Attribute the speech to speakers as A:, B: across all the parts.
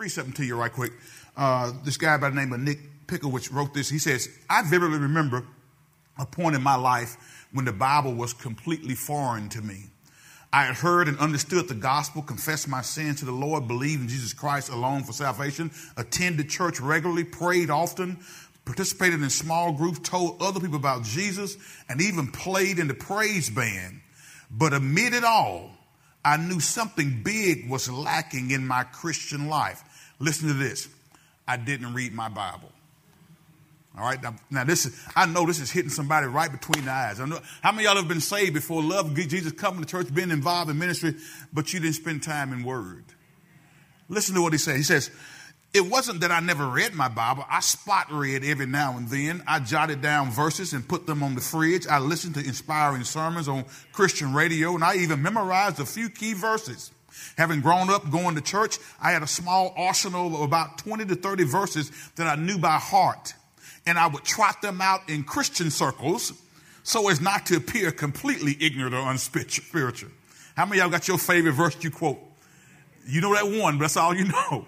A: read something to you right quick. Uh, this guy by the name of Nick Pickowicz wrote this. He says, I vividly remember a point in my life when the Bible was completely foreign to me. I had heard and understood the gospel, confessed my sins to the Lord, believed in Jesus Christ alone for salvation, attended church regularly, prayed often, participated in small groups, told other people about Jesus, and even played in the praise band. But amid it all, I knew something big was lacking in my Christian life. Listen to this. I didn't read my Bible. All right. Now, now, this is, I know this is hitting somebody right between the eyes. I know, how many y'all have been saved before, love Jesus, coming to church, been involved in ministry, but you didn't spend time in word? Listen to what he said. He says, it wasn't that I never read my Bible. I spot read every now and then. I jotted down verses and put them on the fridge. I listened to inspiring sermons on Christian radio, and I even memorized a few key verses. Having grown up going to church, I had a small arsenal of about 20 to 30 verses that I knew by heart and I would trot them out in Christian circles so as not to appear completely ignorant or unspiritual. How many y'all got your favorite verse you quote? You know that one, but that's all you know.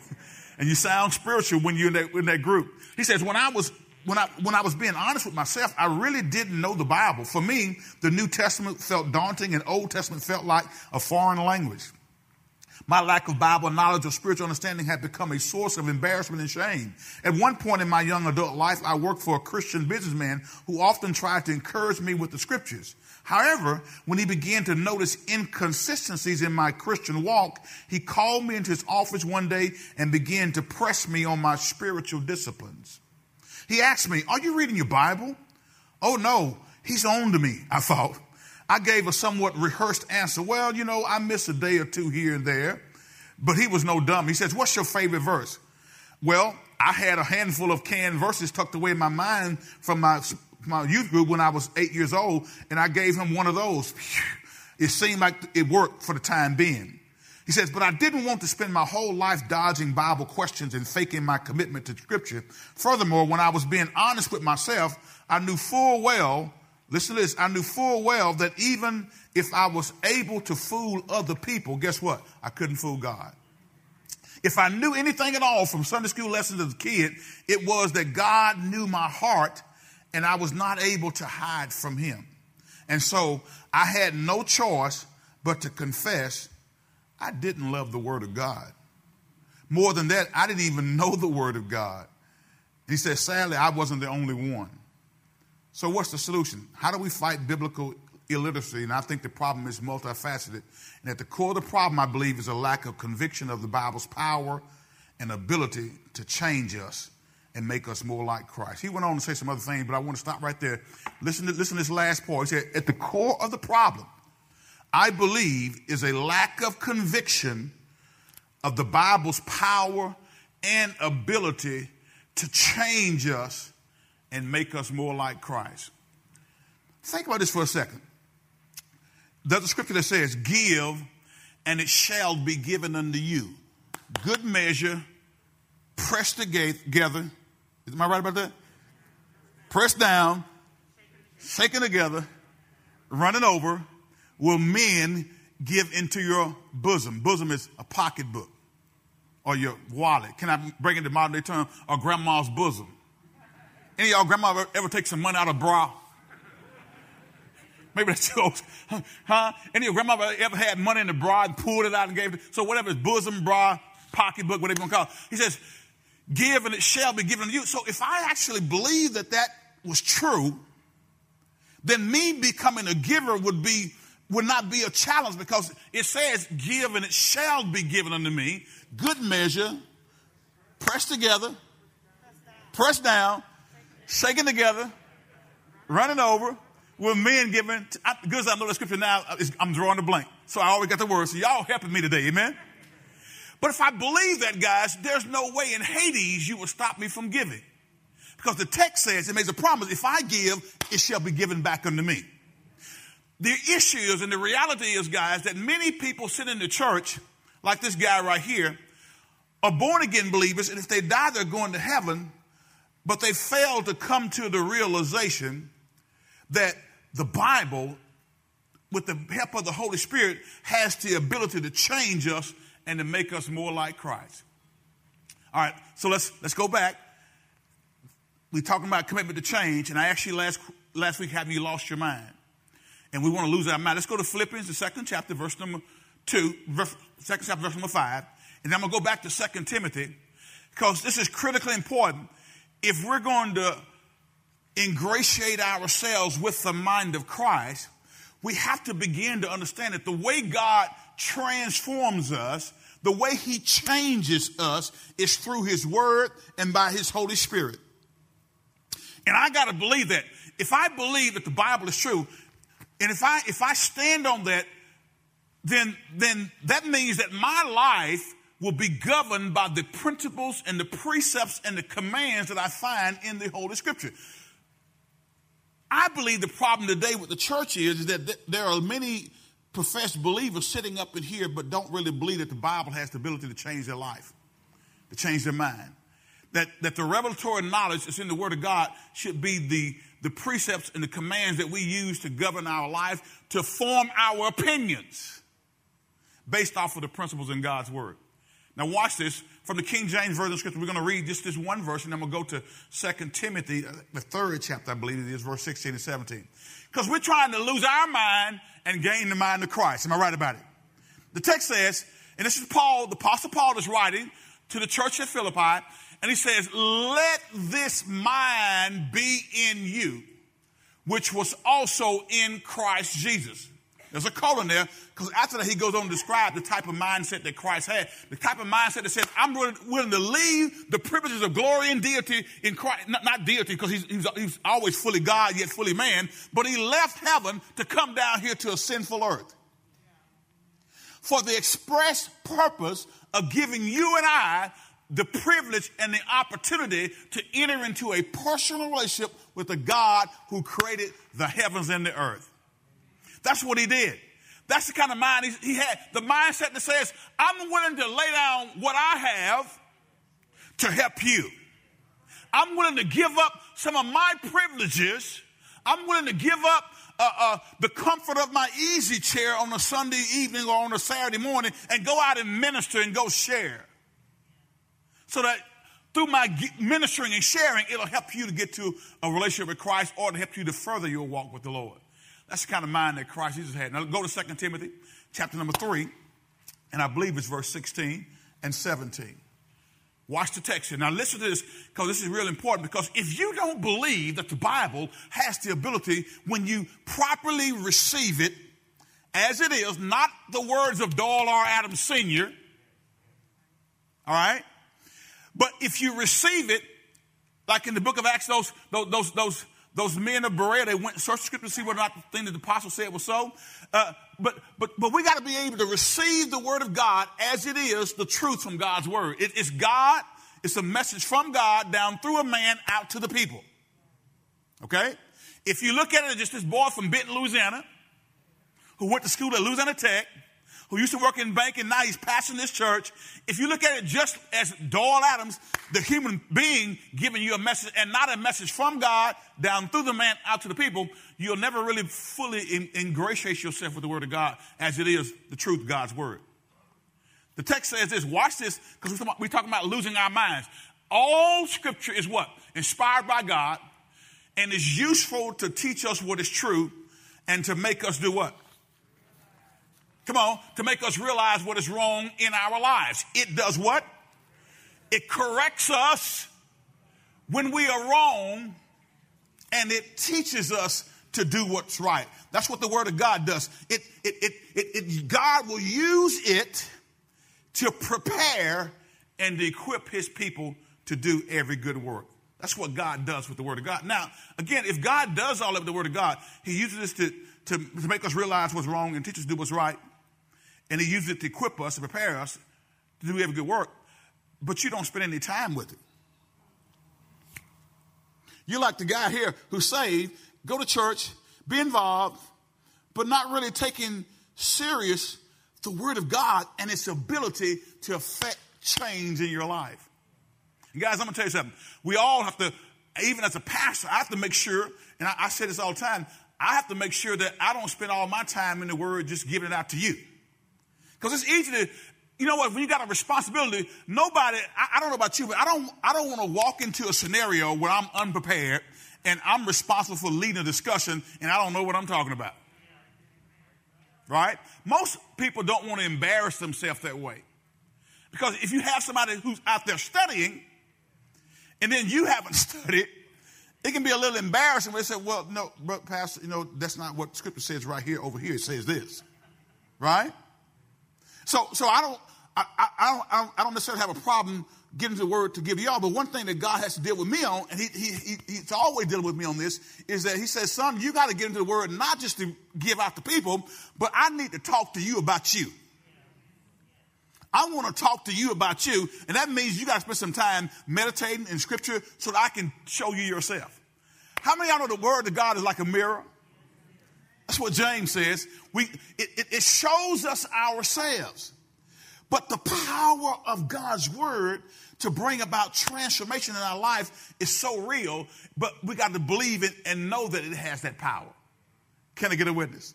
A: And you sound spiritual when you're in that, in that group. He says, when I was when I, when I was being honest with myself, I really didn't know the Bible. For me, the New Testament felt daunting and Old Testament felt like a foreign language. My lack of Bible knowledge or spiritual understanding had become a source of embarrassment and shame. At one point in my young adult life, I worked for a Christian businessman who often tried to encourage me with the scriptures. However, when he began to notice inconsistencies in my Christian walk, he called me into his office one day and began to press me on my spiritual disciplines. He asked me, Are you reading your Bible? Oh no, he's on to me, I thought. I gave a somewhat rehearsed answer. Well, you know, I miss a day or two here and there, but he was no dumb. He says, What's your favorite verse? Well, I had a handful of canned verses tucked away in my mind from my, my youth group when I was eight years old, and I gave him one of those. It seemed like it worked for the time being. He says, but I didn't want to spend my whole life dodging Bible questions and faking my commitment to Scripture. Furthermore, when I was being honest with myself, I knew full well Listen to this. I knew full well that even if I was able to fool other people, guess what? I couldn't fool God. If I knew anything at all from Sunday school lessons as a kid, it was that God knew my heart and I was not able to hide from him. And so I had no choice but to confess I didn't love the Word of God. More than that, I didn't even know the Word of God. He said, sadly, I wasn't the only one. So, what's the solution? How do we fight biblical illiteracy? And I think the problem is multifaceted. And at the core of the problem, I believe, is a lack of conviction of the Bible's power and ability to change us and make us more like Christ. He went on to say some other things, but I want to stop right there. Listen to, listen to this last part. He said, At the core of the problem, I believe, is a lack of conviction of the Bible's power and ability to change us and make us more like Christ. Think about this for a second. There's a scripture that says, Give, and it shall be given unto you. Good measure, pressed together. Am I right about that? Pressed down, shaken together, running over, will men give into your bosom. Bosom is a pocketbook or your wallet. Can I bring it to modern day term? Or grandma's bosom. Any of y'all grandma ever, ever take some money out of bra? Maybe that's yours. Huh? Any of your grandma ever had money in the bra and pulled it out and gave it? So whatever it's bosom, bra, pocketbook, whatever you want to call it. He says, give and it shall be given to you. So if I actually believe that that was true, then me becoming a giver would be would not be a challenge because it says give and it shall be given unto me good measure pressed together pressed down shaken together, running over, with men giving. Good as I know the scripture now, I'm drawing a blank. So I always got the word. So y'all helping me today, amen? But if I believe that, guys, there's no way in Hades you will stop me from giving. Because the text says, it makes a promise, if I give, it shall be given back unto me. The issue is, and the reality is, guys, that many people sit in the church, like this guy right here, are born again believers, and if they die, they're going to heaven, but they failed to come to the realization that the Bible, with the help of the Holy Spirit, has the ability to change us and to make us more like Christ. All right, so let's let's go back. We're talking about commitment to change, and I actually last last week have you lost your mind, and we want to lose our mind. Let's go to Philippians, the second chapter, verse number two, verse, second chapter, verse number five, and I'm gonna go back to Second Timothy, because this is critically important. If we're going to ingratiate ourselves with the mind of Christ, we have to begin to understand that the way God transforms us the way he changes us is through his word and by his Holy Spirit. And I got to believe that. If I believe that the Bible is true, and if I if I stand on that, then then that means that my life will be governed by the principles and the precepts and the commands that I find in the Holy Scripture. I believe the problem today with the church is, is that there are many professed believers sitting up in here but don't really believe that the Bible has the ability to change their life, to change their mind. That, that the revelatory knowledge that's in the Word of God should be the, the precepts and the commands that we use to govern our life, to form our opinions based off of the principles in God's Word. Now, watch this. From the King James Version of Scripture, we're going to read just this one verse, and then we'll go to 2 Timothy, uh, the third chapter, I believe it is, verse 16 and 17. Because we're trying to lose our mind and gain the mind of Christ. Am I right about it? The text says, and this is Paul, the Apostle Paul is writing to the church at Philippi, and he says, Let this mind be in you, which was also in Christ Jesus. There's a colon there because after that he goes on to describe the type of mindset that Christ had. The type of mindset that says, I'm willing to leave the privileges of glory and deity in Christ. Not, not deity because he's, he's, he's always fully God yet fully man, but he left heaven to come down here to a sinful earth. For the express purpose of giving you and I the privilege and the opportunity to enter into a personal relationship with the God who created the heavens and the earth. That's what he did. That's the kind of mind he, had. The mindset that says, I'm willing to lay down what I have to help you. I'm willing to give up some of my privileges. I'm willing to give up uh, uh, the comfort of my easy chair on a Sunday evening or on a Saturday morning and go out and minister and go share. So that through my ministering and sharing, it'll help you to get to a relationship with Christ or to help you to further your walk with the Lord. That's the kind of mind that Christ Jesus had. Now go to 2 Timothy chapter number 3, and I believe it's verse 16 and 17. Watch the text here. Now listen to this because this is real important because if you don't believe that the Bible has the ability when you properly receive it as it is, not the words of Doyle R. Adams Sr., all right? But if you receive it, like in the book of Acts, those, those, those, those men of Berea, they went and searched the scripture to see whether or not the thing that the apostle said was so. Uh, but, but, but we got to be able to receive the word of God as it is, the truth from God's word. It, it's God, it's a message from God down through a man out to the people. Okay? If you look at it, just this boy from Benton, Louisiana, who went to school at Louisiana Tech, who used to work in banking, now he's pastoring this church. If you look at it just as Doyle Adams, the human being giving you a message and not a message from God down through the man out to the people, you'll never really fully in, ingratiate yourself with the word of God as it is the truth God's word. The text says this, watch this, because we're talking about losing our minds. All scripture is what? Inspired by God and is useful to teach us what is true and to make us do what? Come on, to make us realize what is wrong in our lives. It does what? It corrects us when we are wrong and it teaches us to do what's right. That's what the Word of God does. It, it, it, it, it God will use it to prepare and equip His people to do every good work. That's what God does with the Word of God. Now, again, if God does all of the Word of God, He uses this to, to, to make us realize what's wrong and teach us to do what's right and he uses it to equip us, to prepare us to do every good work, but you don't spend any time with it. You're like the guy here who's saved, go to church, be involved, but not really taking serious the Word of God and its ability to affect change in your life. And guys, I'm going to tell you something. We all have to, even as a pastor, I have to make sure, and I, I say this all the time, I have to make sure that I don't spend all my time in the Word just giving it out to you. Because it's easy to, you know what? When you got a responsibility, nobody, I, I don't know about you, but I don't, I don't want to walk into a scenario where I'm unprepared and I'm responsible for leading a discussion and I don't know what I'm talking about. Right? Most people don't want to embarrass themselves that way. Because if you have somebody who's out there studying and then you haven't studied, it can be a little embarrassing when they say, well, no, but Pastor, you know, that's not what scripture says right here. Over here it says this. Right? So, so I don't, I, I, I, don't, I don't necessarily have a problem getting the word to give y'all, but one thing that God has to deal with me on, and he, he, he, he's always dealing with me on this, is that he says, son, you got to get into the word not just to give out to people, but I need to talk to you about you. I want to talk to you about you, and that means you got to spend some time meditating in scripture so that I can show you yourself. How many of y'all know the word of God is like a mirror? That's what James says. We, it, it, it shows us ourselves. But the power of God's word to bring about transformation in our life is so real, but we got to believe it and know that it has that power. Can I get a witness?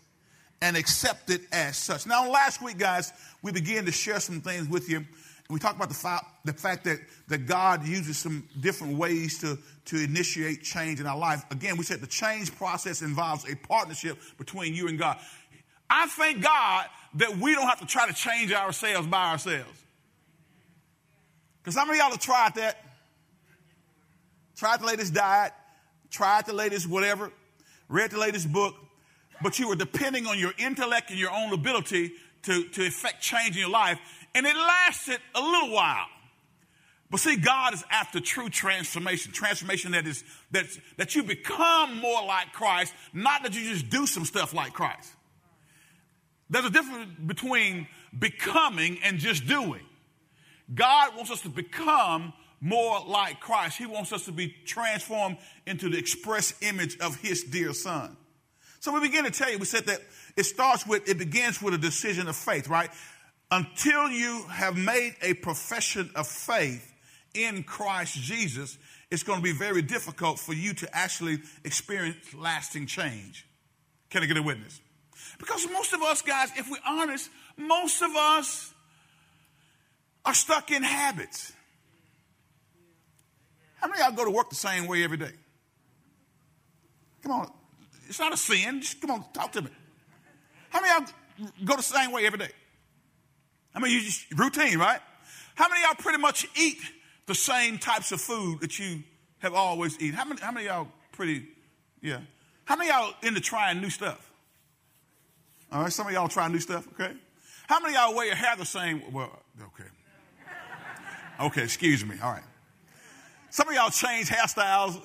A: And accept it as such. Now, last week, guys, we began to share some things with you. We talked about the, the fact that, that God uses some different ways to, to initiate change in our life. Again, we said the change process involves a partnership between you and God. I thank God that we don't have to try to change ourselves by ourselves. Because some of y'all have tried that? Tried the latest diet, tried the latest whatever, read the latest book, but you were depending on your intellect and your own ability to, to effect change in your life, and it lasted a little while. But see, God is after true transformation, transformation that is that, that you become more like Christ, not that you just do some stuff like Christ. There's a difference between becoming and just doing. God wants us to become more like Christ. He wants us to be transformed into the express image of his dear son. So we begin to tell you, we said that it starts with, it begins with a decision of faith, right? Until you have made a profession of faith in Christ Jesus, it's going to be very difficult for you to actually experience lasting change. Can I get a witness? Because most of us, guys, if we're honest, most of us are stuck in habits. How many of y'all go to work the same way every day? Come on. It's not a sin. Just come on, talk to me. How many of y'all go the same way every day? I mean, you just routine, right? How many of y'all pretty much eat the same types of food that you have always eaten? How many, how many y'all pretty, yeah? How many y'all into trying new stuff? All right, some of y'all try new stuff, okay? How many y'all wear your hair the same? Well, okay. Okay, excuse me. All right. Some of y'all change hairstyles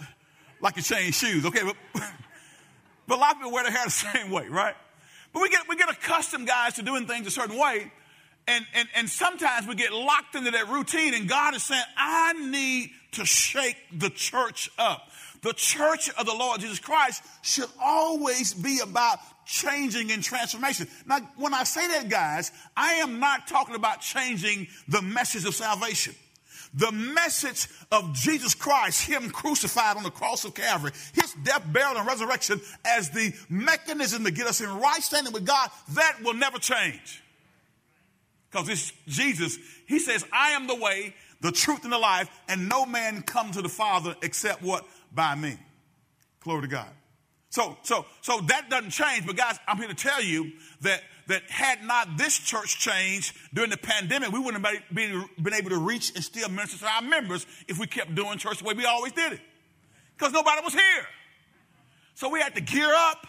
A: like you change shoes, okay? But, but a lot of people wear their hair the same way, right? But we get, we get accustomed, guys, to doing things a certain way. And, and, and sometimes we get locked into that routine, and God is saying, I need to shake the church up. The church of the Lord Jesus Christ should always be about changing and transformation. Now, when I say that, guys, I am not talking about changing the message of salvation. The message of Jesus Christ, Him crucified on the cross of Calvary, His death, burial, and resurrection as the mechanism to get us in right standing with God, that will never change. Because it's Jesus, He says, I am the way, the truth, and the life, and no man come to the Father except what? by me. Glory to God. So, so, so that doesn't change. But guys, I'm here to tell you that that had not this church changed during the pandemic, we wouldn't have been, been able to reach and still minister to our members if we kept doing church the way we always did it. Because nobody was here. So we had to gear up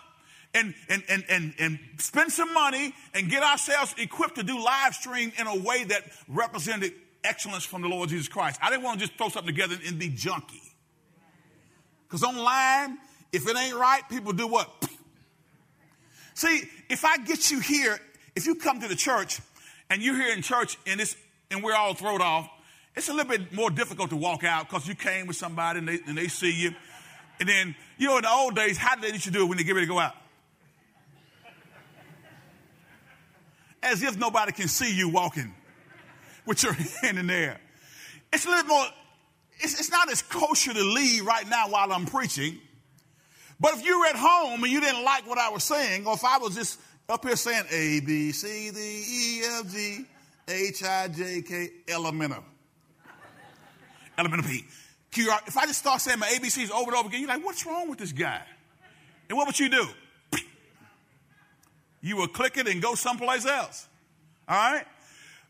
A: and, and, and, and, and spend some money and get ourselves equipped to do live stream in a way that represented excellence from the Lord Jesus Christ. I didn't want to just throw something together and be junky. Because online, if it ain't right, people do what? See, if I get you here, if you come to the church and you're here in church and it's and we're all thrown off, it's a little bit more difficult to walk out because you came with somebody and they, and they see you. And then, you know, in the old days, how did they used to do it when they get ready to go out? As if nobody can see you walking with your hand in the air. It's a little more it's, it's not as kosher to leave right now while I'm preaching. But if you were at home and you didn't like what I was saying, or if I was just up here saying A, B, C, D, E, F, G, H I J K Elemental. Elemental P. If I just start saying my ABCs over and over again, you're like, what's wrong with this guy? And what would you do? You will click it and go someplace else. All right?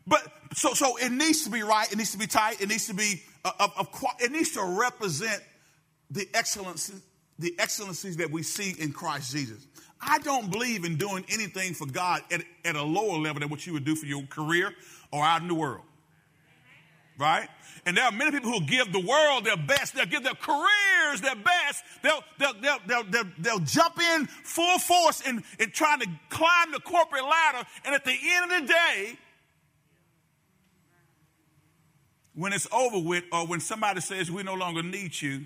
A: But so so it needs to be right. It needs to be tight. It needs to be uh, of, it needs to represent the excellencies the excellencies that we see in Christ Jesus. I don't believe in doing anything for God at, at a lower level than what you would do for your career or out in the world. Right? And there are many people who give the world their best. They'll give their careers their best. They'll, they'll, they'll, they'll, they'll, jump in full force in, in trying to climb the corporate ladder. And at the end of the day, when it's over with, or when somebody says we no longer need you,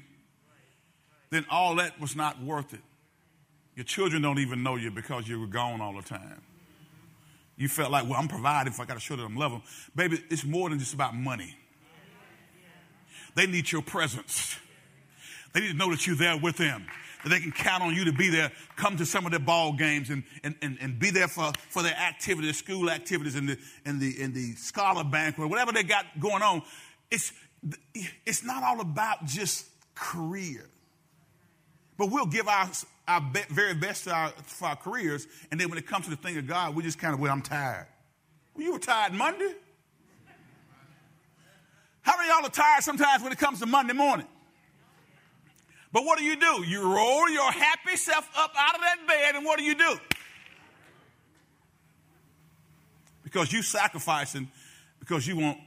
A: then all that was not worth it. Your children don't even know you because you were gone all the time. You felt like, well, I'm providing if I got to show them love them. Baby, it's more than just about money. They need your presence. They need to know that you're there with them, that they can count on you to be there, come to some of their ball games and, and, and, and be there for, for their activities, school activities, and the, and, the, and the scholar banquet, whatever they got going on. It's, it's not all about just career. But we'll give our, our be, very best our, for our careers, and then when it comes to the thing of God, we just kind of, well, I'm tired. Well, you were tired Monday. How many y'all are tired sometimes when it comes to Monday morning? But what do you do? You roll your happy self up out of that bed, and what do you do? Because you sacrificing because you want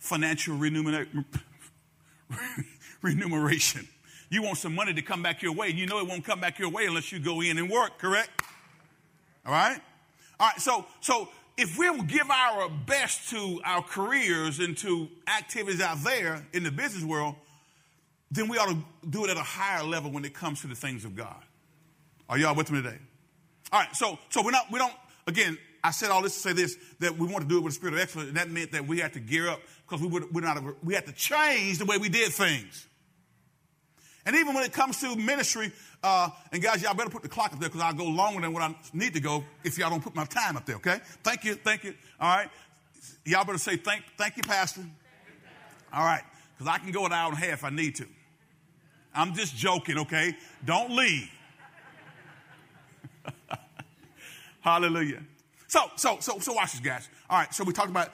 A: financial remuneration. You want some money to come back your way. You know it won't come back your way unless you go in and work, correct? All right? All right, so so if we will give our best to our careers and to activities out there in the business world, then we ought to do it at a higher level when it comes to the things of God. Are y'all with me today? All right, so so we're not we don't again. I said all this to say this that we want to do it with a spirit of excellence, and that meant that we had to gear up because we would we're not we had to change the way we did things. And even when it comes to ministry, uh, and guys, y'all better put the clock up there because I'll go longer than what I need to go if y'all don't put my time up there, okay? Thank you, thank you. All right. Y'all better say thank, thank you, Pastor. All right, because I can go an hour and a half if I need to. I'm just joking, okay? Don't leave. Hallelujah. So, so, so, so watch this, guys. All right, so we talked about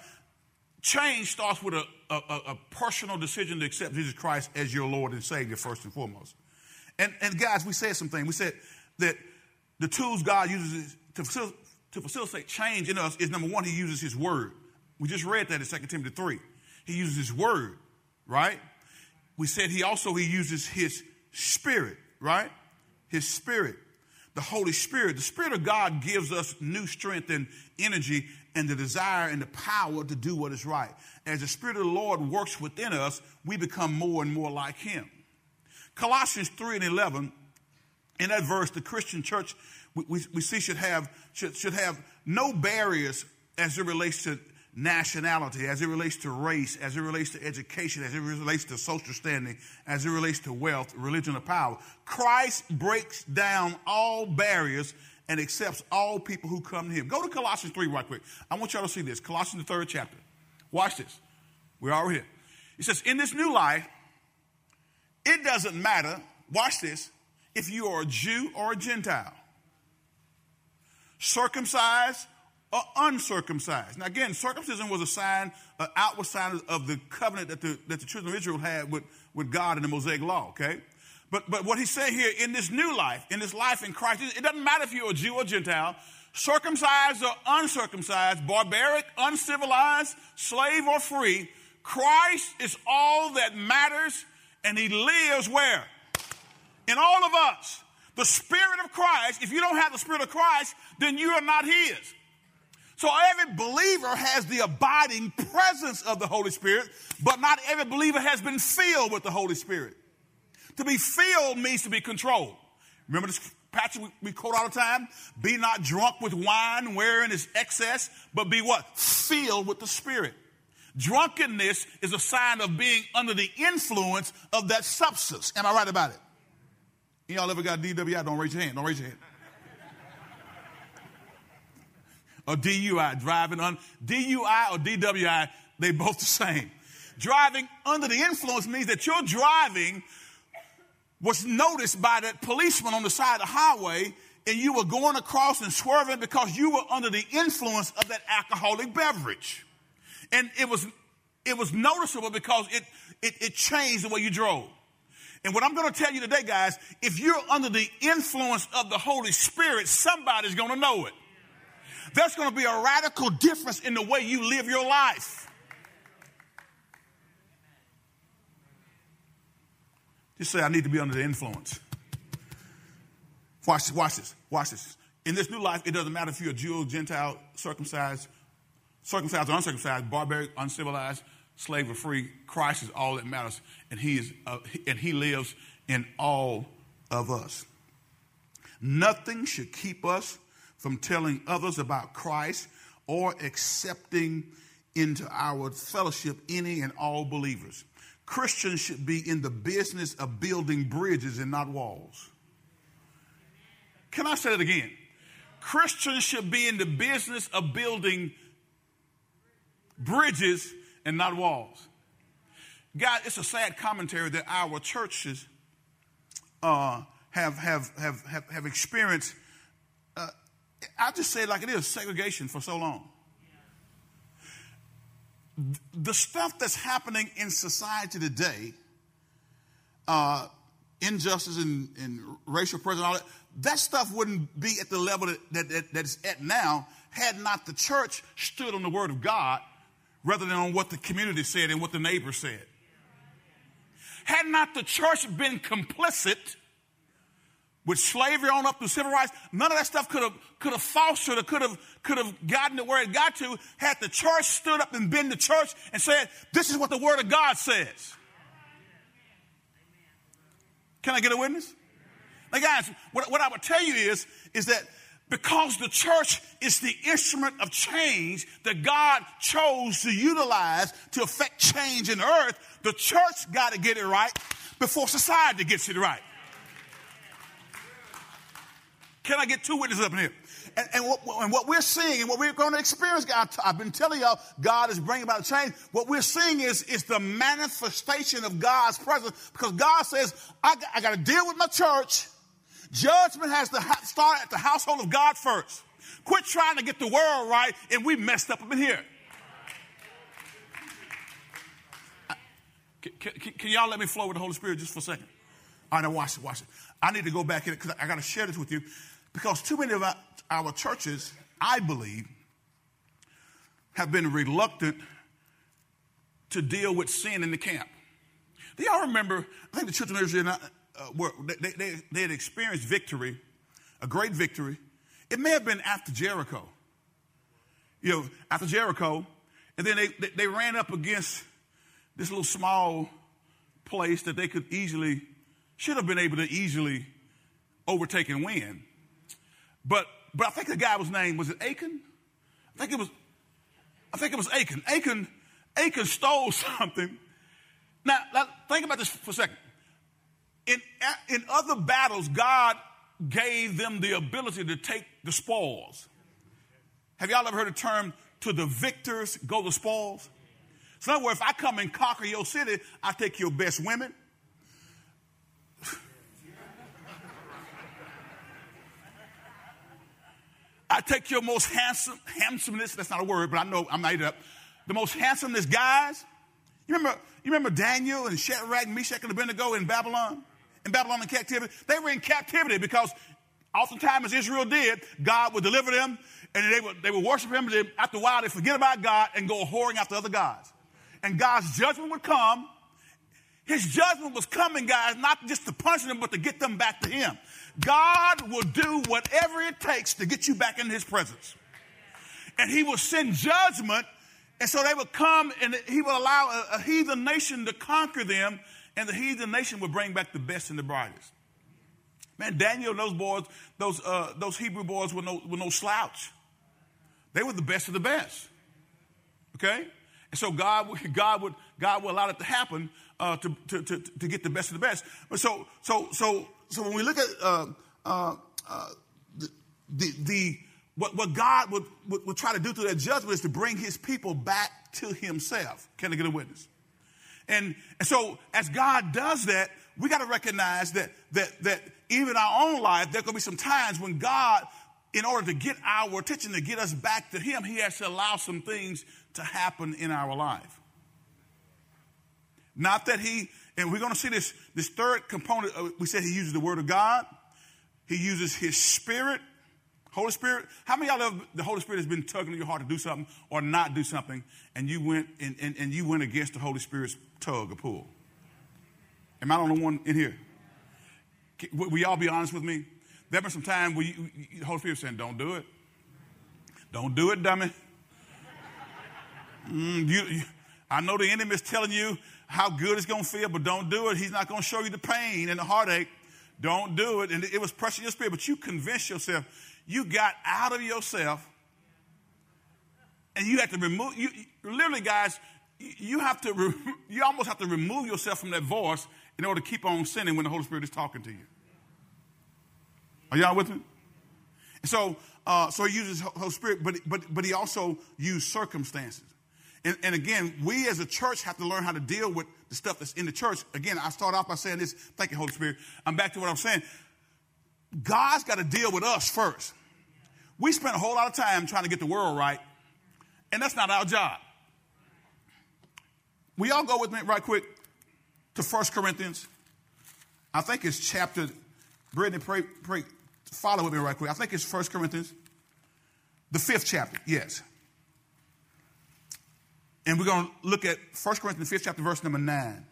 A: change starts with a, a, a, personal decision to accept Jesus Christ as your Lord and Savior first and foremost. And, and guys, we said something. We said that the tools God uses to, facil- to facilitate change in us is number one, He uses His Word. We just read that in 2 Timothy 3. He uses His Word, right? We said He also He uses His Spirit, right? His Spirit the Holy Spirit. The Spirit of God gives us new strength and energy and the desire and the power to do what is right. As the Spirit of the Lord works within us, we become more and more like Him. Colossians 3 and 11, in that verse, the Christian church we, we, we see should have, should, should have no barriers as it relates to nationality, as it relates to race, as it relates to education, as it relates to social standing, as it relates to wealth, religion, or power. Christ breaks down all barriers and accepts all people who come to him. Go to Colossians 3 right quick. I want y'all to see this. Colossians, the third chapter. Watch this. We're already here. It says, In this new life, it doesn't matter, watch this, if you are a Jew or a Gentile, circumcised or uncircumcised. Now, again, circumcision was a sign, an outward sign of the covenant that the, that the children of Israel had with, with God in the Mosaic law, okay? But, but what he's saying here, in this new life, in this life in Christ, it doesn't matter if you're a Jew or Gentile, circumcised or uncircumcised, barbaric, uncivilized, slave or free, Christ is all that matters, and he lives where? In all of us. The Spirit of Christ, if you don't have the Spirit of Christ, then you are not his. So every believer has the abiding presence of the Holy Spirit, but not every believer has been filled with the Holy Spirit. To be filled means to be controlled. Remember this passage we, quote all the time? Be not drunk with wine wherein is excess, but be what? Filled with the Spirit. Drunkenness is a sign of being under the influence of that substance. Am I right about it? Y'all ever got DWI? Don't raise your hand. Don't raise your hand. or DUI, driving on DUI or DWI, they both the same. Driving under the influence means that you're driving was noticed by that policeman on the side of the highway and you were going across and swerving because you were under the influence of that alcoholic beverage. And it was, it was noticeable because it, it, it changed the way you drove. And what I'm going to tell you today, guys, if you're under the influence of the Holy Spirit, somebody's going to know it. There's going to be a radical difference in the way you live your life. Just say, I need to be under the influence. Watch, this, watch this. Watch this. In this new life, it doesn't matter if you're a Jew, Gentile, circumcised, circumcised or uncircumcised, barbaric, uncivilized, slave or free. Christ is all that matters, and He is, uh, and He lives in all of us. Nothing should keep us from telling others about Christ or accepting into our fellowship any and all believers. Christians should be in the business of building bridges and not walls. Can I say that again? Christians should be in the business of building bridges and not walls. God, it's a sad commentary that our churches uh, have, have, have, have, have experienced. Uh, I'll just say it like it is segregation for so long. The stuff that's happening in society today, uh, injustice and, and racial prejudice, all that, that stuff wouldn't be at the level that, that, that, that it's at now had not the church stood on the word of God rather than on what the community said and what the neighbors said. Had not the church been complicit with slavery on up through civil rights, none of that stuff could have could have fostered or could have could have gotten to where it got to had the church stood up and been the church and said, This is what the word of God says. Can I get a witness? Now, guys, what, what I would tell you is, is that because the church is the instrument of change that God chose to utilize to affect change in earth, the church got to get it right before society gets it right. Can I get two witnesses up in here? And, and, what, and what, we're seeing and what we're going to experience, God, I've been telling y'all, God is bringing about change. What we're seeing is, is the manifestation of God's presence because God says, I, I got to deal with my church Judgment has to ha- start at the household of God first. Quit trying to get the world right, and we messed up up in here. Can, can, can, y'all let me flow with the Holy Spirit just for a second? All right, now watch it, watch it. I need to go back in it because I got to share this with you because too many of our, our churches, I believe, have been reluctant to deal with sin in the camp. Do y'all remember? I think the children of Israel, uh, were, they, they, they had experienced victory, a great victory. It may have been after Jericho. You know, after Jericho, and then they, they, they ran up against this little small place that they could easily, should have been able to easily overtake and win. But, but I think the guy was named, was it Achan? I think it was, I think it was Achan. Achan, Achan stole something. Now, now think about this for a second. In, in other battles, God gave them the ability to take the spoils. Have y'all ever heard the term, to the victors go the spoils? So, in other words, if I come and conquer your city, I take your best women. I take your most handsome, handsomeness, that's not a word, but I know I'm made up. The most handsomest guys. You remember, you remember Daniel and Shadrach, Meshach, and Abednego in Babylon? In Babylonian captivity? They were in captivity because oftentimes, as Israel did, God would deliver them and they would, they would worship Him. But after a while, they forget about God and go whoring after other gods. And God's judgment would come. His judgment was coming, guys, not just to punish them, but to get them back to Him. God will do whatever it takes to get you back in His presence. And He will send judgment, and so they would come and He will allow a, a heathen nation to conquer them and the heathen nation would bring back the best and the brightest. Man, Daniel those boys, those, uh, those Hebrew boys were no, were no slouch. They were the best of the best. Okay? And so God, God would, God would allow it to happen uh, to, to, to, to, get the best of the best. But so, so, so, so when we look at uh, uh, uh the, the, the what, what God would, would, would try to do through that judgment is to bring his people back to himself. Can I get a witness? And, so as God does that, we got to recognize that, that, that even in our own life, there could be some times when God, in order to get our attention, to get us back to him, he has to allow some things to happen in our life. Not that he, and we're going to see this, this third component. Of, we said he uses the word of God. He uses his spirit Holy Spirit, how many of y'all have the Holy Spirit has been tugging at your heart to do something or not do something, and you went and, and, and you went against the Holy Spirit's tug or pull? Am I the only one in here? Will y'all be honest with me? There been some time where you, you, the Holy Spirit saying, "Don't do it, don't do it, dummy." Mm, you, you, I know the enemy is telling you how good it's going to feel, but don't do it. He's not going to show you the pain and the heartache. Don't do it. And it was pressure your spirit, but you convince yourself you got out of yourself and you have to remove, you, literally, guys, you have to, re, you almost have to remove yourself from that voice in order to keep on sinning when the Holy Spirit is talking to you. Are y'all with me? So, uh, so he uses Holy Spirit, but, but, but he also used circumstances. And, and, again, we as a church have to learn how to deal with the stuff that's in the church. Again, I start off by saying this. Thank you, Holy Spirit. I'm back to what I'm saying. God's got to deal with us first. We spend a whole lot of time trying to get the world right, and that's not our job. We all go with me right quick to 1 Corinthians. I think it's chapter, Brittany, pray, pray, follow with me right quick. I think it's 1 Corinthians, the fifth chapter, yes. And we're going to look at 1 Corinthians, fifth chapter, verse number 9.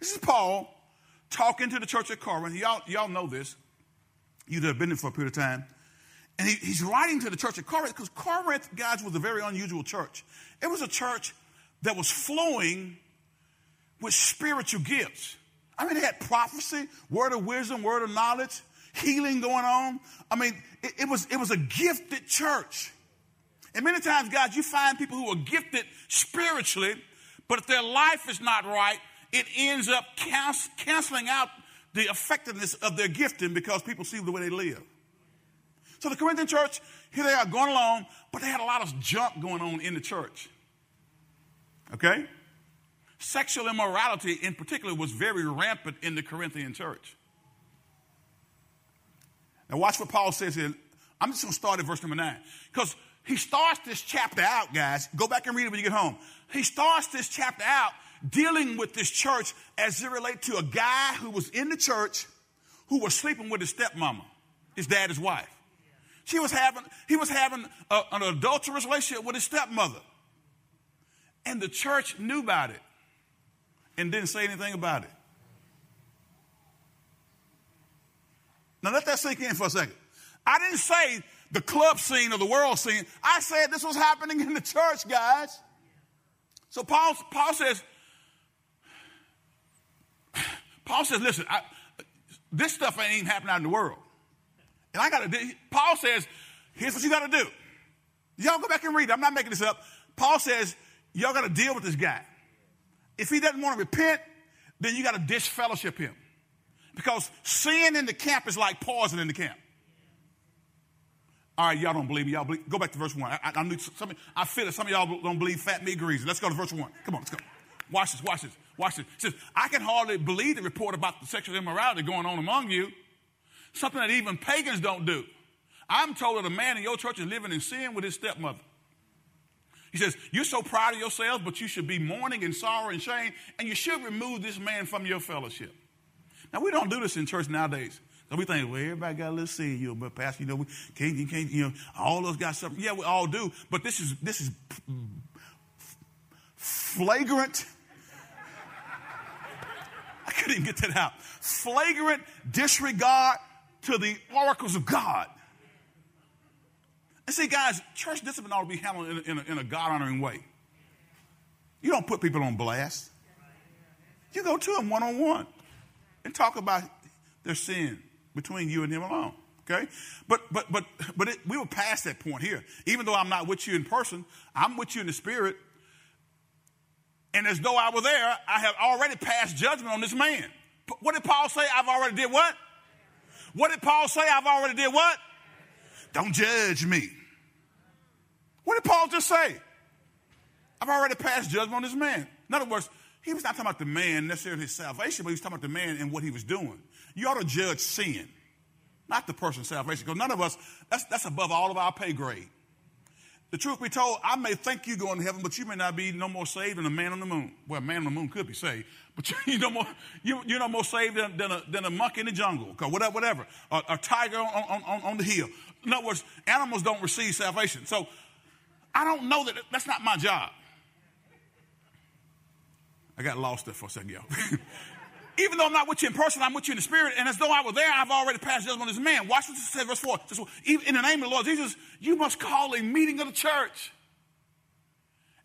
A: This is Paul talking to the church at Corinth. Y'all, y'all know this. You'd have been there for a period of time. And he, he's writing to the church at Corinth because Corinth, guys, was a very unusual church. It was a church that was flowing with spiritual gifts. I mean, they had prophecy, word of wisdom, word of knowledge, healing going on. I mean, it, it was, it was a gifted church. And many times, guys, you find people who are gifted spiritually, but if their life is not right, it ends up canceling out the effectiveness of their gifting because people see the way they live. So the Corinthian church, here they are going along, but they had a lot of junk going on in the church. Okay? Sexual immorality in particular was very rampant in the Corinthian church. Now watch what Paul says here. I'm just going to start at verse number nine. Because he starts this chapter out, guys. Go back and read it when you get home. He starts this chapter out dealing with this church as it relates to a guy who was in the church who was sleeping with his stepmama, his dad's wife. She was having, he was having a, an adulterous relationship with his stepmother. And the church knew about it and didn't say anything about it. Now let that sink in for a second. I didn't say the club scene or the world scene. I said this was happening in the church, guys. So Paul, Paul says, Paul says, listen, I, this stuff ain't even happening out in the world. And I got to Paul says, here's what you got to do. Y'all go back and read. I'm not making this up. Paul says, y'all got to deal with this guy. If he doesn't want to repent, then you got to disfellowship him. Because sin in the camp is like poison in the camp. All right, y'all don't believe me. Y'all believe, go back to verse one. I, I, I, some, I feel that some of y'all don't believe fat me greasy. Let's go to verse one. Come on, let's go. Watch this, watch this, watch this. It says, I can hardly believe the report about the sexual immorality going on among you something that even pagans don't do. I'm told that a man in your church is living in sin with his stepmother. He says, You're so proud of yourselves, but you should be mourning and sorrow and shame, and you should remove this man from your fellowship. Now, we don't do this in church nowadays. So we think, well, everybody got a little sin, you know, but Pastor, you know, we can't, you can't, you know, all those got something. Yeah, we all do, but this is, this is flagrant. I couldn't even get that out. Flagrant disregard to the oracles of God. And see, guys, church discipline ought to be handled in a, in a, a God honoring way. You don't put people on blast. You go to them one on one and talk about their sin between you and him alone. Okay? But but but but it, we were past that point here. Even though I'm not with you in person, I'm with you in the spirit. And as though I were there, I have already passed judgment on this man. What did Paul say? I've already did what? What did Paul say? I've already did what? Don't judge me. What did Paul just say? I've already passed judgment on this man. In other words, he was not talking about the man necessarily his salvation, but he was talking about the man and what he was doing. You ought to judge sin, not the person's salvation, because none of us, that's, that's above all of our pay grade. The truth be told, I may think you're going to heaven, but you may not be no more saved than a man on the moon. Well, a man on the moon could be saved, but you're no more, you, are no more saved than, than, a, than a monkey in the jungle, or whatever, whatever, a, a tiger on, on, on, the hill. In other words, animals don't receive salvation. So I don't know that that's not my job. I got lost there for a second, y'all. Even though I'm not with you in person, I'm with you in the spirit. And as though I were there, I've already passed judgment on this man. Watch what it says, verse 4. Says, in the name of the Lord Jesus, you must call a meeting of the church.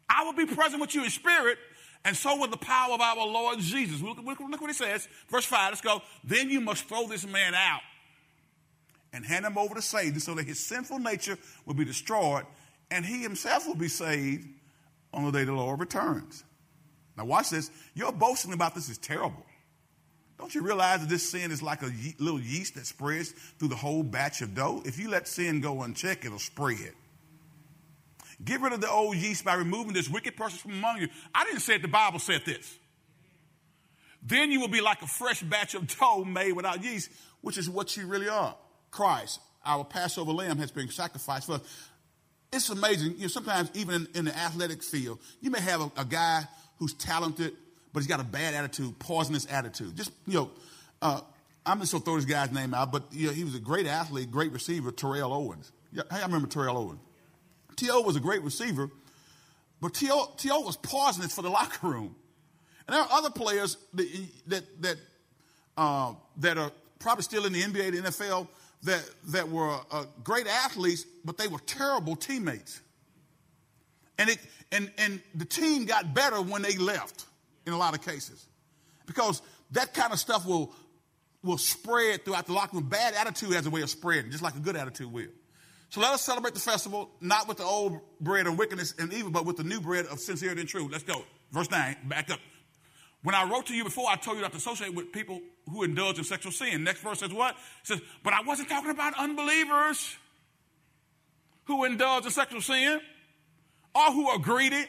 A: I will be present with you in spirit, and so will the power of our Lord Jesus. Look, look, look what he says. Verse 5, let's go. Then you must throw this man out and hand him over to Satan so that his sinful nature will be destroyed and he himself will be saved on the day the Lord returns. Now, watch this. Your boasting about this is terrible. Don't you realize that this sin is like a ye- little yeast that spreads through the whole batch of dough? If you let sin go unchecked, it'll spread. Get rid of the old yeast by removing this wicked person from among you. I didn't say it, the Bible said this. Then you will be like a fresh batch of dough made without yeast, which is what you really are. Christ, our Passover lamb, has been sacrificed for us. It's amazing. You know, sometimes even in, in the athletic field, you may have a, a, guy who's talented, but he's got a bad attitude, poisonous attitude. Just, you know, uh, I'm just going to throw this guy's name out, but you know, he was a great athlete, great receiver, Terrell Owens. Yeah, hey, I remember Terrell Owens. T.O. was a great receiver, but T.O. T.O. was poisonous for the locker room. And there are other players that, that, that, uh, that are probably still in the NBA, the NFL, that, that were uh, great athletes, but they were terrible teammates. And, it, and, and the team got better when they left in a lot of cases. Because that kind of stuff will, will spread throughout the locker room. Bad attitude has a way of spreading, just like a good attitude will. So let us celebrate the festival, not with the old bread of wickedness and evil, but with the new bread of sincerity and truth. Let's go. Verse 9, back up. When I wrote to you before, I told you not to associate with people who indulge in sexual sin. Next verse says what? It says, but I wasn't talking about unbelievers who indulge in sexual sin or who are greedy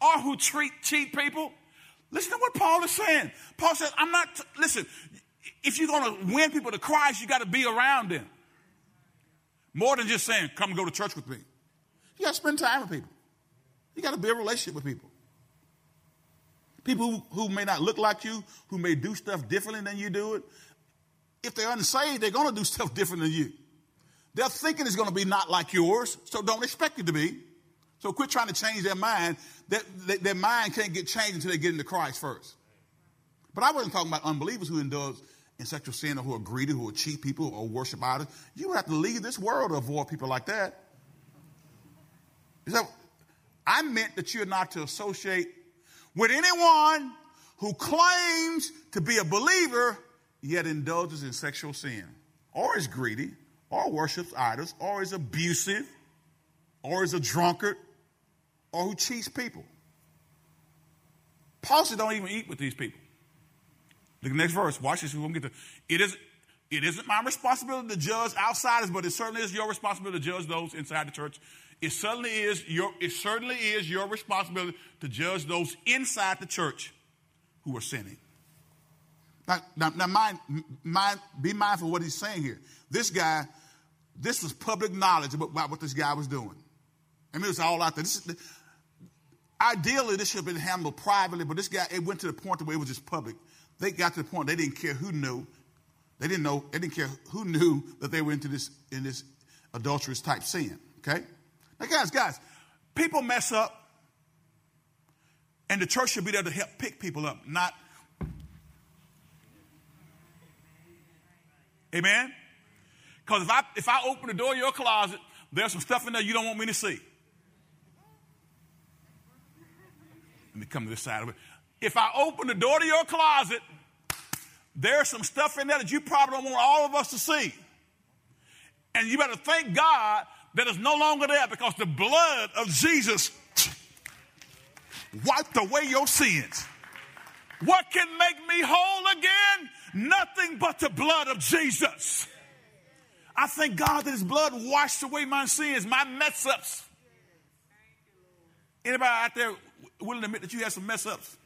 A: or who treat cheat people. Listen to what Paul is saying. Paul says, I'm not, t- listen, if you're going to win people to Christ, you got to be around them. More than just saying, come and go to church with me. You got to spend time with people. You got to build a relationship with people. People who, who may not look like you, who may do stuff differently than you do it. If they're unsaved, they're going to do stuff different than you. They're thinking it's going to be not like yours, so don't expect it to be. So quit trying to change their mind. Their, their mind can't get changed until they get into Christ first. But I wasn't talking about unbelievers who indulge in sexual sin or who are greedy, who are cheap people or worship idols. You have to leave this world to avoid people like that. So I meant that you're not to associate with anyone who claims to be a believer yet indulges in sexual sin, or is greedy, or worships idols, or is abusive, or is a drunkard, or who cheats people. Paul said, don't even eat with these people. Look at the next verse. Watch this. We won't get to it. Is, it isn't my responsibility to judge outsiders, but it certainly is your responsibility to judge those inside the church it certainly is your, it certainly is your responsibility to judge those inside the church who are sinning. Now, now, now mind, mind, be mindful of what he's saying here. This guy, this was public knowledge about what this guy was doing. I mean, it was all out there. This is, ideally, this should have been handled privately, but this guy, it went to the point where it was just public. They got to the point they didn't care who knew. They didn't know, they didn't care who knew that they were into this, in this adulterous type sin. Okay? Now, guys, guys, people mess up, and the church should be there to help pick people up, not. Amen? Because if I, if I open the door of your closet, there's some stuff in there you don't want me to see. Let me come to this side of it. If I open the door to your closet, there's some stuff in there that you probably don't want all of us to see. And you better thank God that it's no longer there because the blood of Jesus wiped away your sins. What can make me whole again? Nothing but the blood of Jesus. I thank God that his blood washed away my sins, my mess ups. Anybody out there willing to admit that you have some mess ups?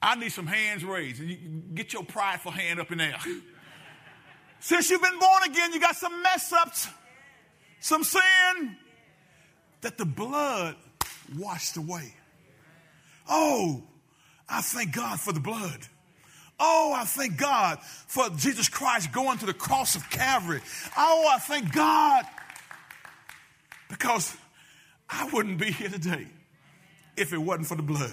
A: I need some hands raised. You get your prideful hand up in there. Since you've been born again, you got some mess ups, some sin that the blood washed away. Oh, I thank God for the blood. Oh, I thank God for Jesus Christ going to the cross of Calvary. Oh, I thank God because I wouldn't be here today if it wasn't for the blood.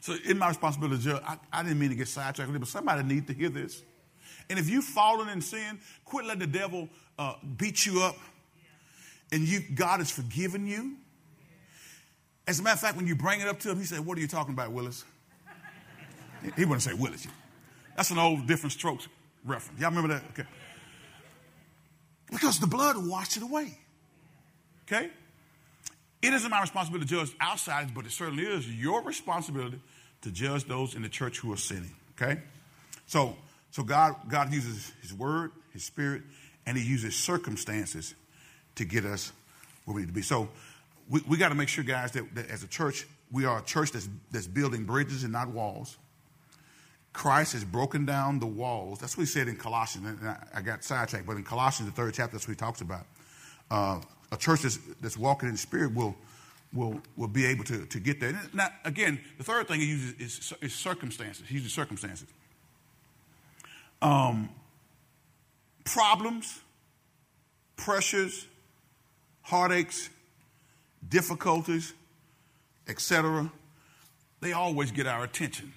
A: So, in my responsibility I, I didn't mean to get sidetracked, but somebody needs to hear this. And if you've fallen in sin, quit letting the devil uh, beat you up. And you, God has forgiven you. As a matter of fact, when you bring it up to him, he said, What are you talking about, Willis? He wouldn't say Willis. That's an old Diff'rent Strokes reference. Y'all remember that? Okay. Because the blood washed it away. Okay? It isn't my responsibility to judge outsiders, but it certainly is your responsibility to judge those in the church who are sinning. Okay? So, so God, God uses His Word, His Spirit, and He uses circumstances to get us where we need to be. So, we, we got to make sure, guys, that, that as a church, we are a church that's, that's building bridges and not walls. Christ has broken down the walls. That's what he said in Colossians. And I, I got sidetracked, but in Colossians, the third chapter, that's what he talks about. Uh, a church that's, that's, walking in the Spirit will, will, will be able to, to get there. Now, again, the third thing he uses is, is circumstances. He uses circumstances. Um, problems, pressures, heartaches, difficulties, etc., they always get our attention.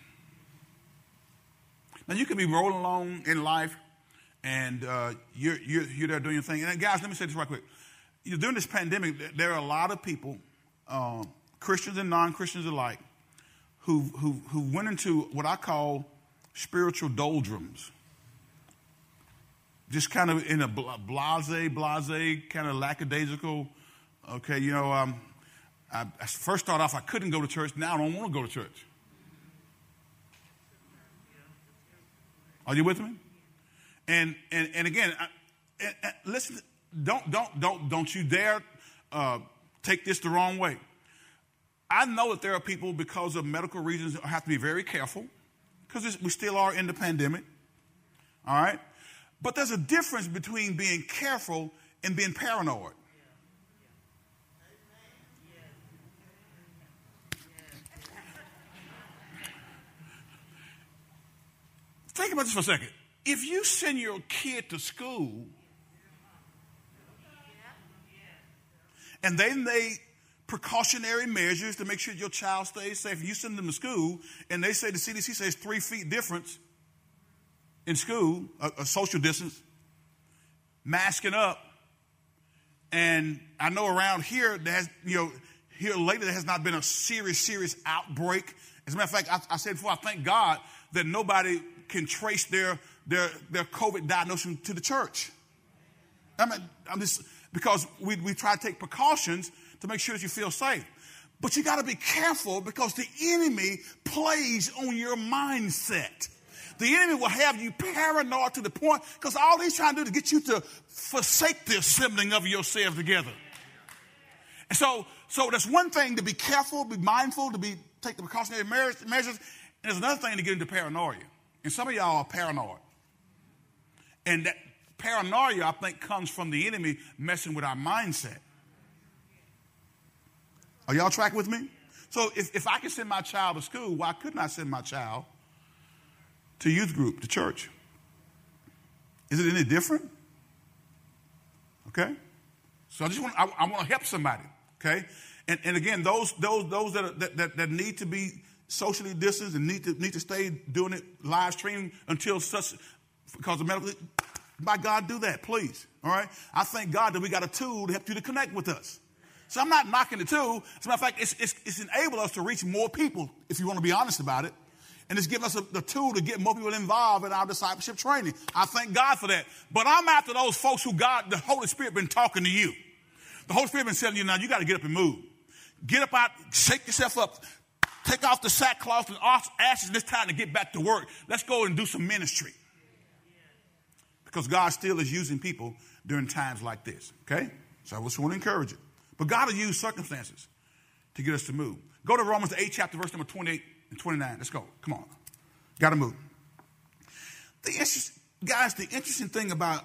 A: Now, you can be rolling along in life and uh, you're, you're, you're, there doing your thing. And guys, let me say this right quick. During this pandemic, there are a lot of people, uh, Christians and non Christians alike, who, who, who went into what I call spiritual doldrums. Just kind of in a blase, blase, kind of lackadaisical. Okay, you know, um, I, I first started off, I couldn't go to church. Now I don't want to go to church. Are you with me? And and and again, I, listen. Don't don't don't don't you dare uh, take this the wrong way. I know that there are people because of medical reasons have to be very careful because we still are in the pandemic. All right, but there's a difference between being careful and being paranoid. Think about this for a second. If you send your kid to school and then they precautionary measures to make sure your child stays safe, you send them to school and they say the CDC says three feet difference in school, a, a social distance, masking up. And I know around here, has, you know, here lately there has not been a serious, serious outbreak. As a matter of fact, I, I said before, I thank God that nobody can trace their, their, their COVID diagnosis to the church. I mean, I'm just, because we, we try to take precautions to make sure that you feel safe. But you got to be careful because the enemy plays on your mindset. The enemy will have you paranoid to the point because all he's trying to do is get you to forsake the assembling of yourselves together. And so, so that's one thing to be careful, be mindful, to be take the precautionary measures. And there's another thing to get into paranoia. And some of y'all are paranoid. And that paranoia, I think, comes from the enemy messing with our mindset. Are y'all track with me? So if, if I can send my child to school, why couldn't I send my child to youth group, to church? Is it any different? Okay? So I just want, I, I want to help somebody. Okay? And, and again, those, those, those that, are, that, that, that need to be socially distanced and need to, need to stay doing it live streaming until such, because of medical, by God, do that, please. All right? I thank God that we got a tool to help you to connect with us. So I'm not knocking the tool. As a matter of fact, it's, it's, it's enabled us to reach more people, if you want to be honest about it. And it's given us a, the tool to get more people involved in our discipleship training. I thank God for that. But I'm after those folks who God, the Holy Spirit, been talking to you. The Holy Spirit been telling you now, you got to get up and move. Get up out, shake yourself up, Take off the sackcloth and ashes. It's time to get back to work. Let's go and do some ministry. Because God still is using people during times like this. Okay? So I just want to encourage it. But God will use circumstances to get us to move. Go to Romans, 8 chapter, verse number 28 and 29. Let's go. Come on. Got to move. The interest, guys, the interesting thing about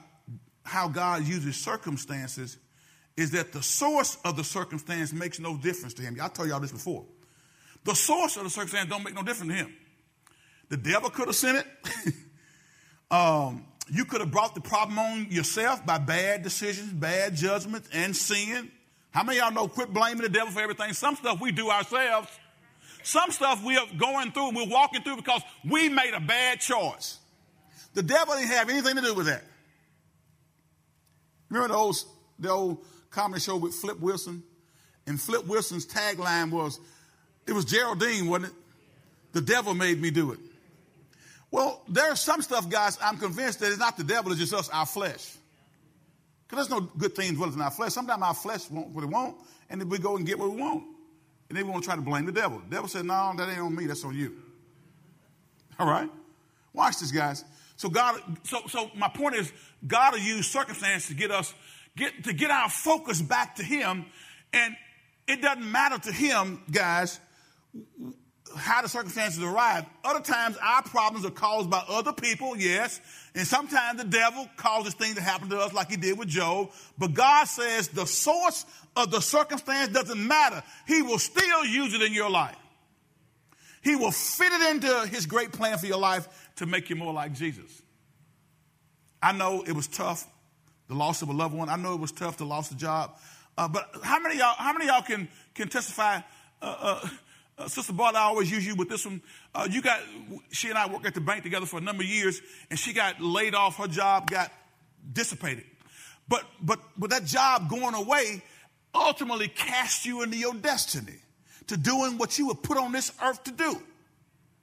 A: how God uses circumstances is that the source of the circumstance makes no difference to him. I told y'all this before. The source of the circumstance don't make no difference to him. The devil could have sent it. um, you could have brought the problem on yourself by bad decisions, bad judgments, and sin. How many y'all know quit blaming the devil for everything? Some stuff we do ourselves. Some stuff we are going through and we're walking through because we made a bad choice. The devil didn't have anything to do with that. Remember the old, the old comedy show with Flip Wilson? And Flip Wilson's tagline was, it was Geraldine, wasn't it? The devil made me do it. Well, there's some stuff, guys, I'm convinced that it's not the devil, it's just us, our flesh. Because there's no good things dwelling in our flesh. Sometimes our flesh wants what it wants, and then we go and get what we want. And then we want to try to blame the devil. The devil said, No, that ain't on me, that's on you. All right? Watch this, guys. So God, so so my point is, God will use circumstance to get us get to get our focus back to Him, and it doesn't matter to Him, guys, how the circumstances arrive. Other times, our problems are caused by other people, yes, and sometimes the devil causes things to happen to us, like he did with Job. But God says the source of the circumstance doesn't matter. He will still use it in your life. He will fit it into His great plan for your life to make you more like Jesus. I know it was tough, the loss of a loved one. I know it was tough, the loss of a job. Uh, but how many y'all, how many y'all can, can testify? Uh, uh, uh Sister Bart, I always use you with this one. Uh, you got, she and I worked at the bank together for a number of years, and she got laid off. Her job got dissipated. But, but, but that job going away ultimately cast you into your destiny to doing what you were put on this earth to do.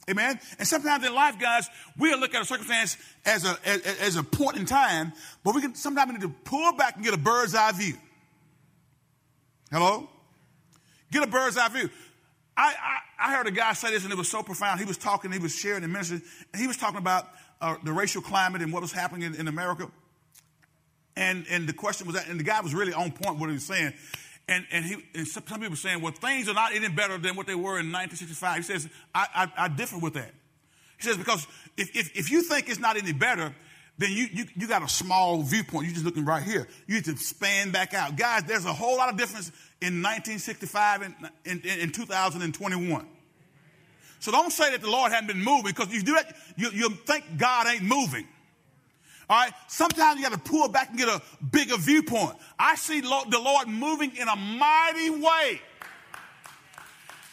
A: Amen. And sometimes in life, guys, we'll look at a circumstance as a as, as a point in time, but we can sometimes we need to pull back and get a bird's eye view. Hello? Get a bird's eye view. I, I, I, heard a guy say this and it was so profound. He was talking, he was sharing the message, and he was talking about uh, the racial climate and what was happening in, in, America. And, and the question was that, and the guy was really on point with what he was saying. And, and, he, and some, some people saying, well, things are not any better than what they were in 1965. He says, I, I, I differ with that. He says, because if, if, if, you think it's not any better, then you, you, you got a small viewpoint. You're just looking right here. You need to span back out. Guys, there's a whole lot of difference in 1965 and in, in, in 2021. So don't say that the Lord hadn't been moving because you do that, you, you think God ain't moving. All right. Sometimes you got to pull back and get a bigger viewpoint. I see the Lord moving in a mighty way.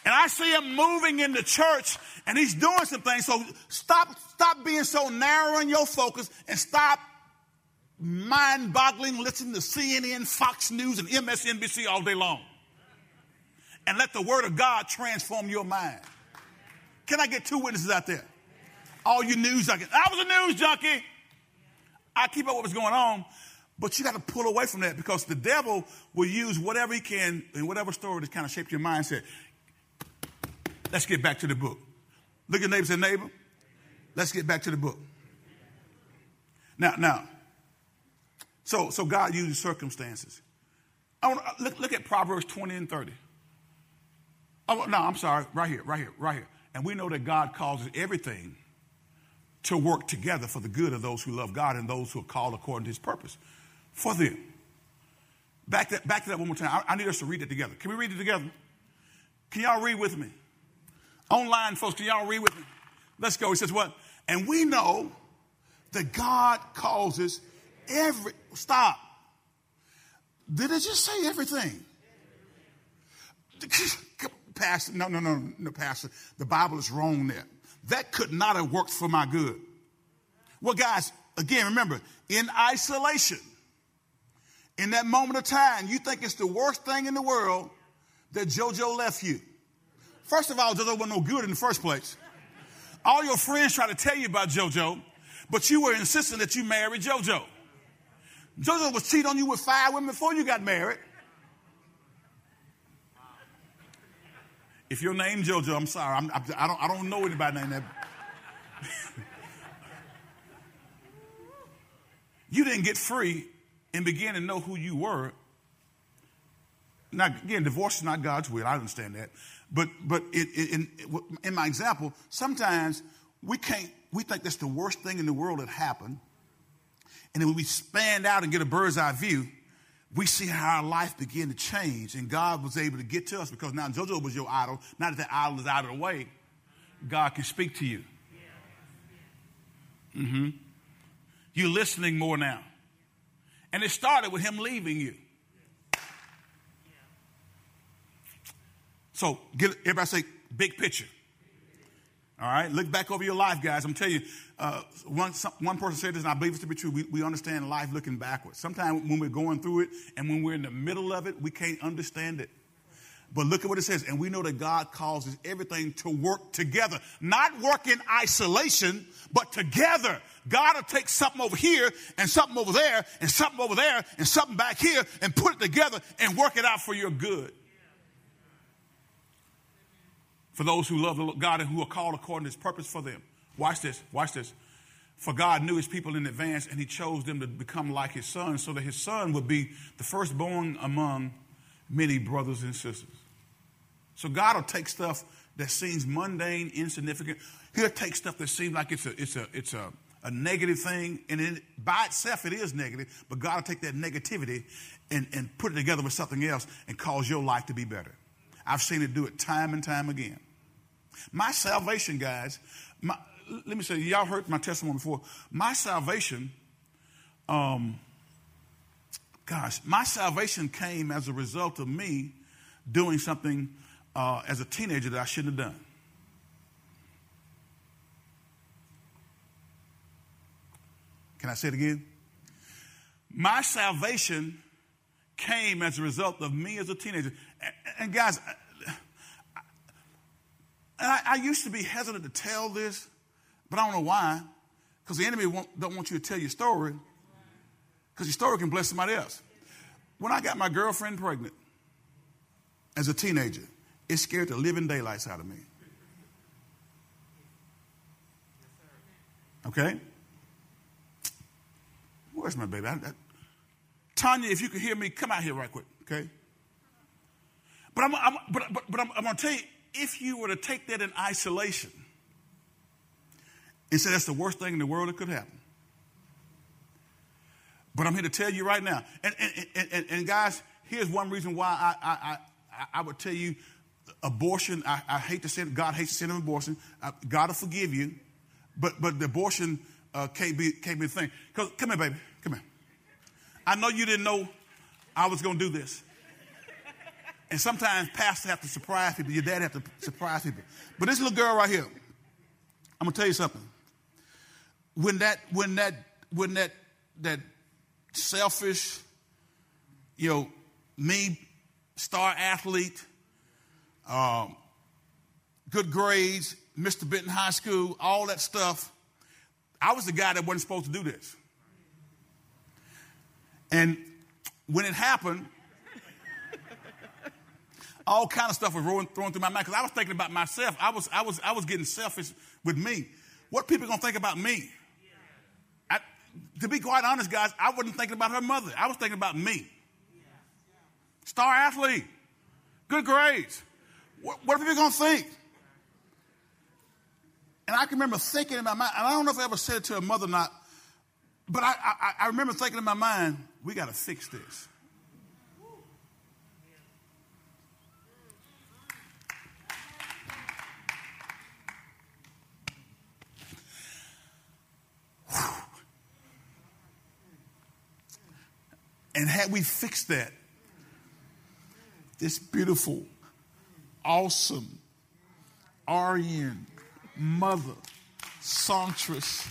A: And I see him moving in the church and he's doing some things. So stop, stop being so narrow in your focus and stop mind boggling listening to CNN, Fox News, and MSNBC all day long. And let the word of God transform your mind. Can I get two witnesses out there? All you news junkies. I was a news junkie. I keep up with what's going on, but you got to pull away from that because the devil will use whatever he can in whatever story to kind of shape your mindset. Let's get back to the book. Look at neighbor say, neighbor, let's get back to the book. Now, now, so so God uses circumstances. I want to uh, look, look at Proverbs 20 and 30. Oh, no, I'm sorry, right here, right here, right here. And we know that God causes everything to work together for the good of those who love God and those who are called according to his purpose for them. Back that, back to that one more time. I, I need us to read it together. Can we read it together? Can y'all read with me? Online, folks, can y'all read with me? Let's go. He says, What? And we know that God causes every. Stop. Did it just say everything? Pastor, no, no, no, no, Pastor. The Bible is wrong there that could not have worked for my good. Well, guys, again, remember, in isolation, in that moment of time, you think it's the worst thing in the world that JoJo left you. First of all, JoJo wasn't no good in the first place. All your friends try to tell you about JoJo, but you were insisting that you marry JoJo. JoJo was cheating on you with five women before you got married. If your name JoJo, I'm sorry. I'm, I, don't, I don't know anybody named that. You didn't get free and begin to know who you were. Now, again, divorce is not God's will. I understand that. But, but it, it, in, in my example, sometimes we can't, we think that's the worst thing in the world that happened. And then when we span out and get a bird's eye view, we see how our life began to change. And God was able to get to us because now JoJo was your idol. Now that that idol is out of the way, God can speak to you. Mm-hmm. You're listening more now. And it started with him leaving you. So get everybody say big picture. All right, look back over your life, guys. I'm telling you, uh, one, some, one person said this, and I believe it to be true. We, we understand life looking backwards. Sometimes when we're going through it and when we're in the middle of it, we can't understand it. But look at what it says. And we know that God causes everything to work together, not work in isolation, but together. God will take something over here and something over there and something over there and something back here and put it together and work it out for your good. For those who love God and who are called according to his purpose for them. Watch this, watch this. For God knew his people in advance and he chose them to become like his son so that his son would be the firstborn among many brothers and sisters. So God will take stuff that seems mundane, insignificant. He'll take stuff that seems like it's a, it's a, it's a, a negative thing, and it, by itself it is negative, but God will take that negativity and, and put it together with something else and cause your life to be better. I've seen it do it time and time again. My salvation, guys, my, let me say, y'all heard my testimony before. My salvation, um, gosh, my salvation came as a result of me doing something uh, as a teenager that I shouldn't have done. Can I say it again? My salvation came as a result of me as a teenager. And, and I, I, used to be hesitant to tell this, but I don't know why. Because the enemy don't want you to tell your story, because your story can bless somebody else. When I got my girlfriend pregnant as a teenager, it scared the living daylights out of me. Okay? Where's my baby? I, I, Tanya, if you can hear me, come out here right quick, okay? But I'm, I'm but, but, but I'm, I'm going to tell you, if you were to take that in isolation and say that's the worst thing in the world that could happen. But I'm here to tell you right now, and, and, and, and guys, here's one reason why I, I, I, I would tell you abortion, I, I, hate to say it, God hates the sin abortion. I, God will forgive you, but, but the abortion uh, can't, be, can't be the thing. Come here, baby. Come here. I know you didn't know I was going to do this. And sometimes pastors have to surprise people. Your dad have to surprise people. But this little girl right here, I'm gonna tell you something. When that, when that, when that, that selfish, you know, me, star athlete, um, good grades, Mr. Benton High School, all that stuff. I was the guy that wasn't supposed to do this. And when it happened, all kind of stuff was rolling, through my mind because I was thinking about myself. I was, I was, I was getting selfish with me. What people gonna think about me? I, to be quite honest, guys, I wasn't thinking about her mother. I was thinking about me. Star athlete, good grades. What, what are people gonna think? And I can remember thinking in my mind, and I don't know if I ever said it to a mother or not, but I, I, I remember thinking in my mind, we got to fix this. And had we fixed that, this beautiful, awesome RN mother, songstress,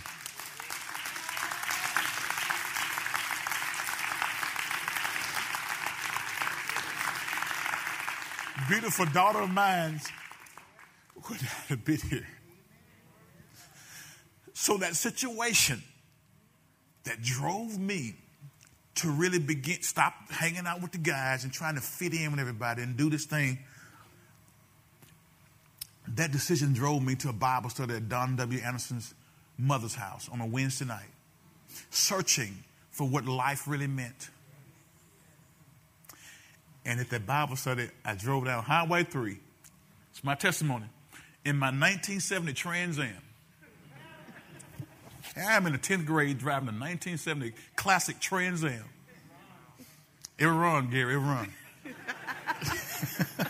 A: beautiful daughter of mine would have been here. So that situation that drove me to really begin, stop hanging out with the guys and trying to fit in with everybody and do this thing. That decision drove me to a Bible study at Don W. Anderson's mother's house on a Wednesday night, searching for what life really meant. And at that Bible study, I drove down Highway 3. It's my testimony. In my 1970 Trans Am. I'm in the 10th grade driving a 1970 classic Trans Am. It run, Gary, it run.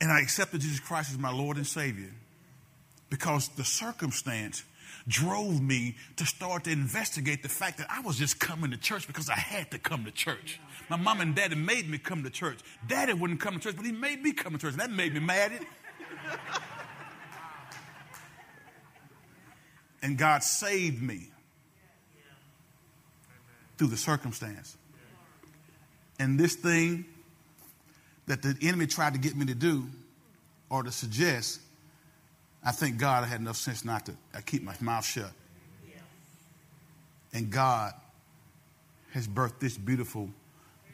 A: and I accepted Jesus Christ as my Lord and Savior because the circumstance drove me to start to investigate the fact that I was just coming to church because I had to come to church. My mom and daddy made me come to church. Daddy wouldn't come to church, but he made me come to church. And that made me mad. And God saved me through the circumstance. And this thing that the enemy tried to get me to do or to suggest, I think God I had enough sense not to I keep my mouth shut. And God has birthed this beautiful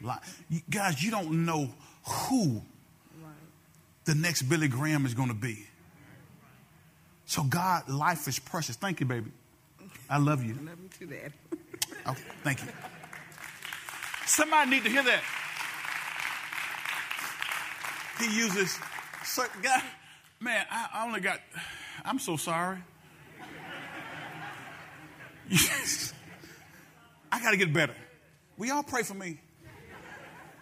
A: life. You, guys, you don't know who the next Billy Graham is going to be. So God, life is precious. Thank you, baby. I love you.
B: I love you too, Dad.
A: Okay, thank you. Somebody need to hear that. He uses certain guy. Man, I only got. I'm so sorry. Yes. I got to get better. We all pray for me.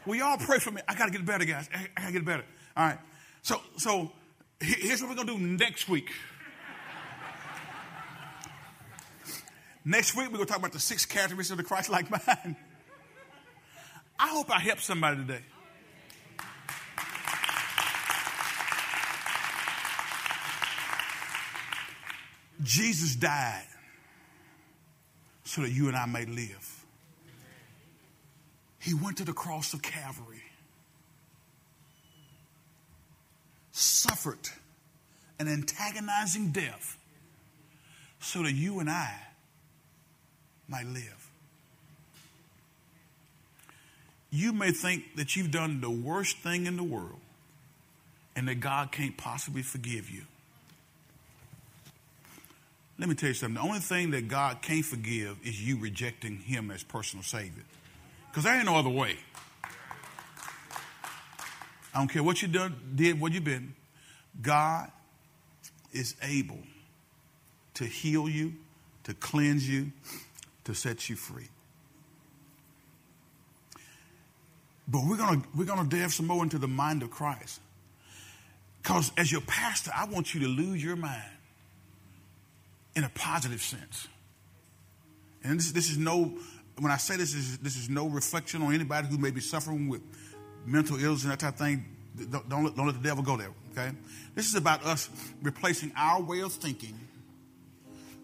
A: We all pray for me. I got to get better, guys. I, I got to get better. All right. So, so here's what we're going to do next week. Next week, we're going to talk about the six characteristics of the Christ like mind. I hope I helped somebody today. Jesus died so that you and I may live. He went to the cross of Calvary, suffered an antagonizing death so that you and I might live. You may think that you've done the worst thing in the world and that God can't possibly forgive you. Let me tell you something. The only thing that God can't forgive is you rejecting Him as personal Savior. Because there ain't no other way. I don't care what you done, did, what you've been. God is able to heal you, to cleanse you, to set you free. But we're gonna we're gonna delve some more into the mind of Christ. Because as your pastor, I want you to lose your mind in a positive sense. And this, this is no, when I say this, this is, this is no reflection on anybody who may be suffering with mental illness and that type of thing. Don't, don't, let, don't let the devil go there, okay? This is about us replacing our way of thinking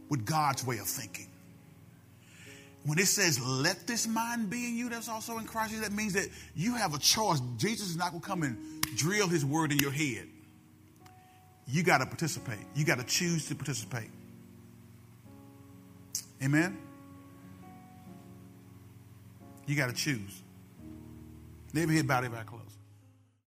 A: with God's way of thinking. When it says, let this mind be in you that's also in Christ, that means that you have a choice. Jesus is not going to come and drill his word in your head. You got to participate. You got to choose to participate. Amen? You got to choose. Neighbor head, body everybody close.